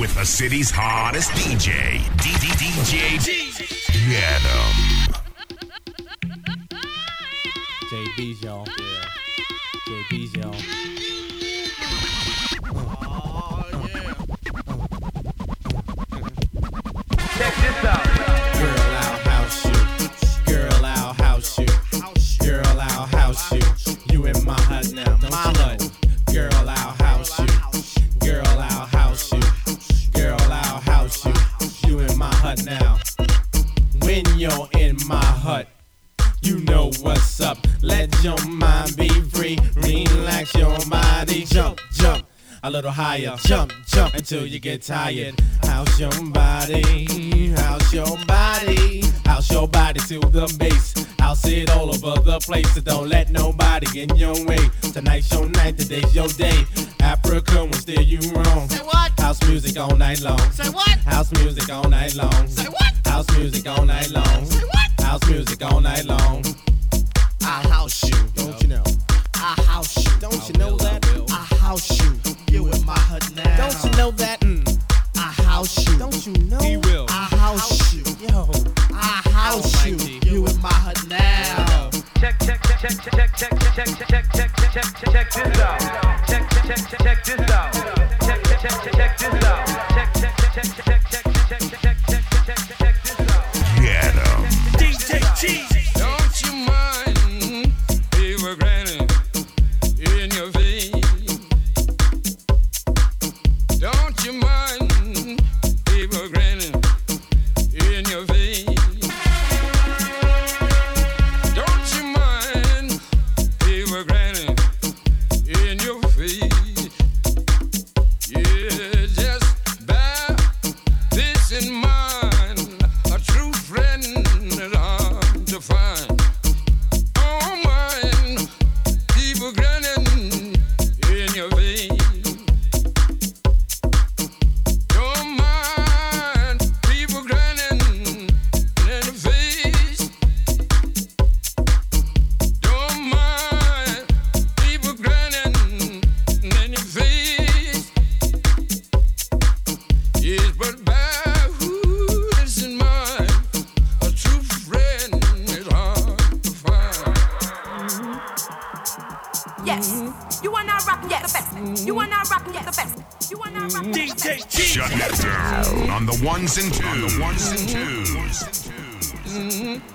with the city's hottest DJ, DJ Get 'em. JB's, y'all. Yeah. A little higher. Jump, jump until you get tired. House your body. House your body. House your body to the bass. I'll sit all over the place. So don't let nobody in your way. Tonight's your night. Today's your day. Africa will steer you wrong. Say what? House music all night long. Say what? House music all night long. Say what? House music all night long. Say what? House music all night long. I house you. Don't you know? I house you. Don't you know that? I house you. You in my hut now. Don't you know that? Mm. I house you. Don't you know? He will. I house you. Yo. I house you. You in my hut now. Check, check, check, check, check, check, check, check, check, check, check, check, check this out. Check, check, check, check this out. Check, check, check, check this out. Check, check, check, check, check, check, check, check, check, check, check this out. Get 'em. Don't ones and twos. On the ones and twos. Don't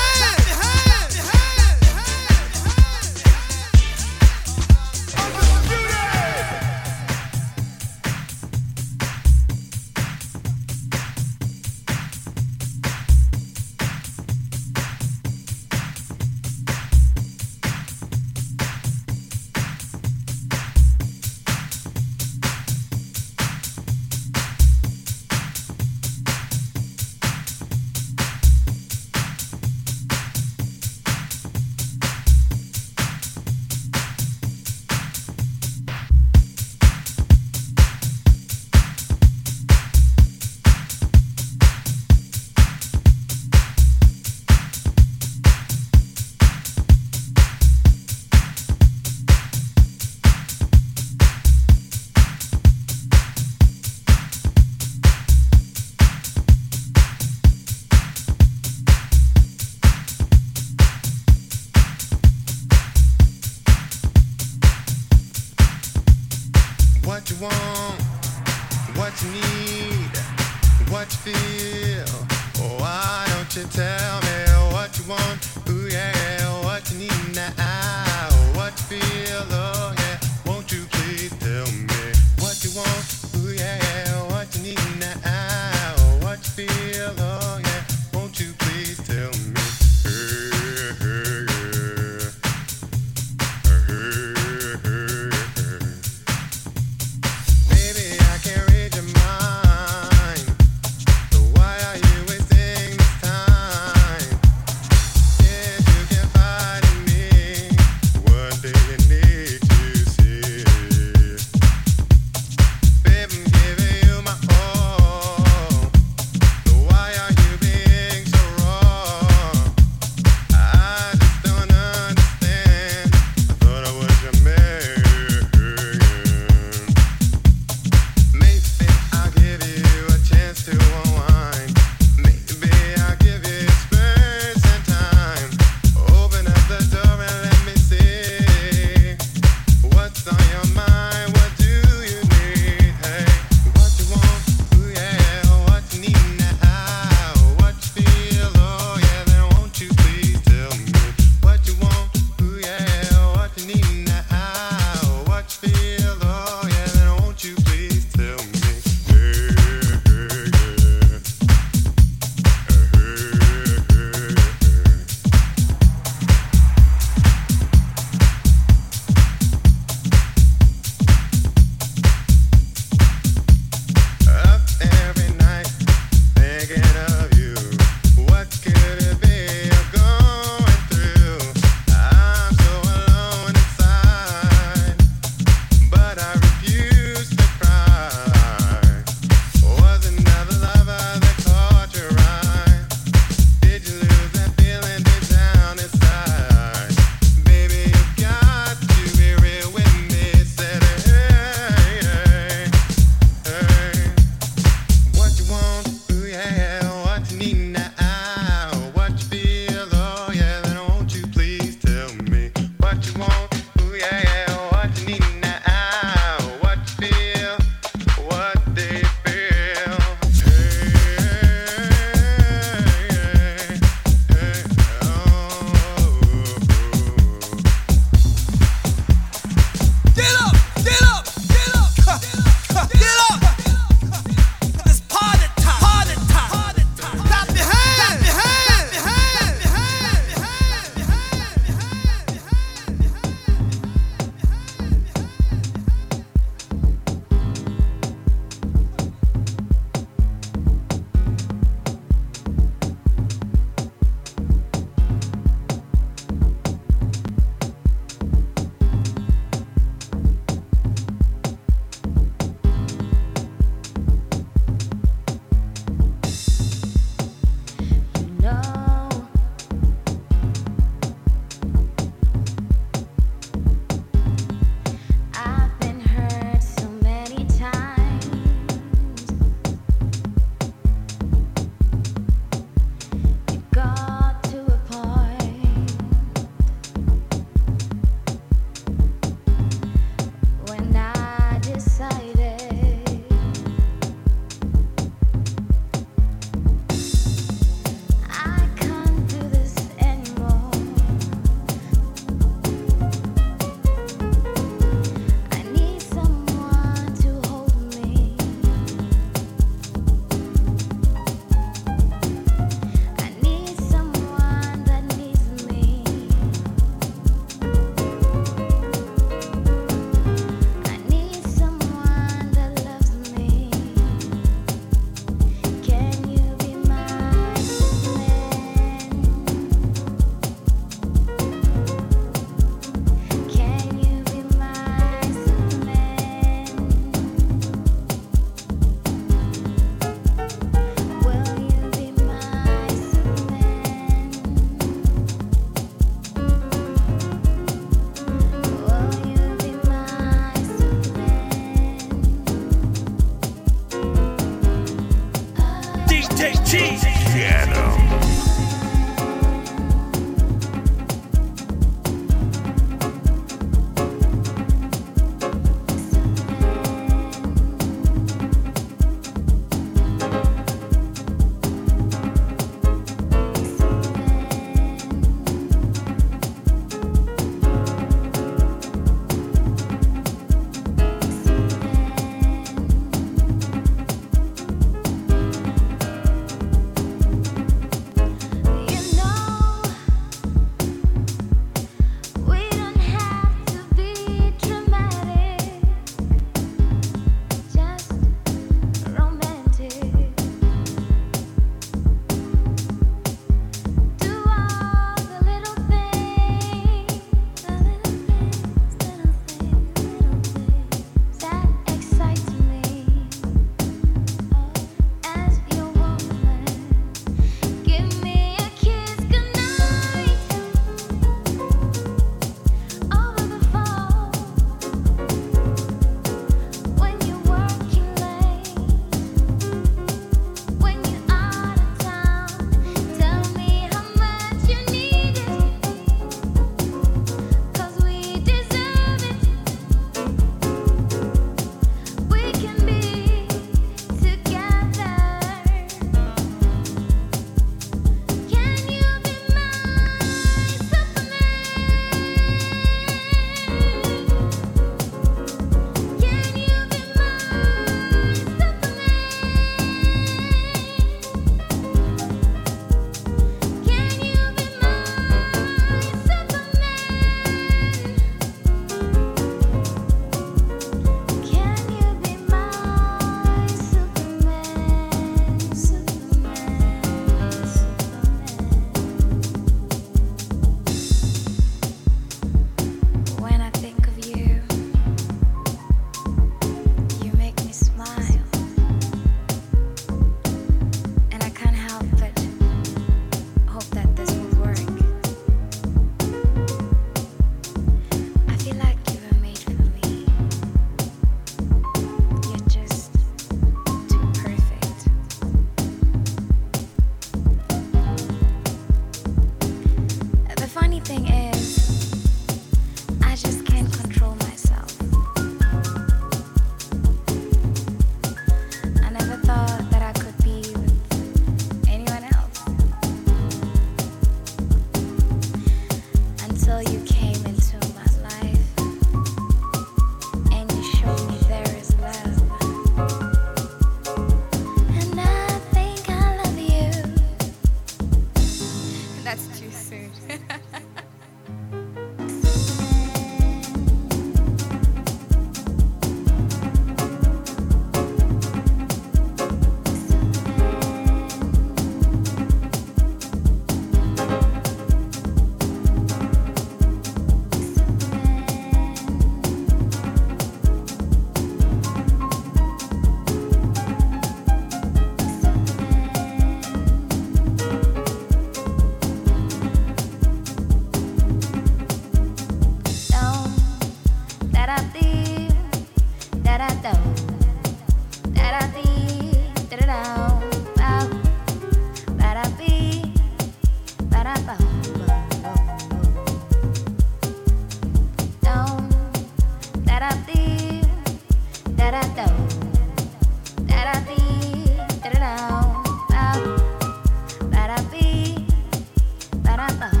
ba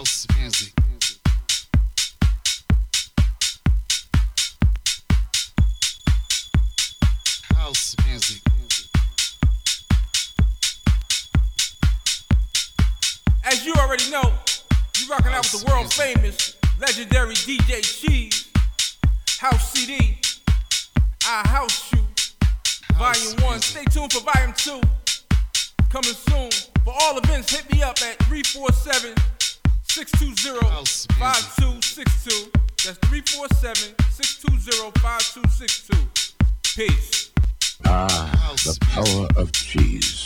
house music. House music. As you already know, you're rocking out with the world famous, legendary DJ Cheese, House CD, I House You, Volume 1. Stay tuned for Volume 2, coming soon. For all events, hit me up at 347- 620-5262. That's 347-620-5262. Peace. Ah, the power of cheese.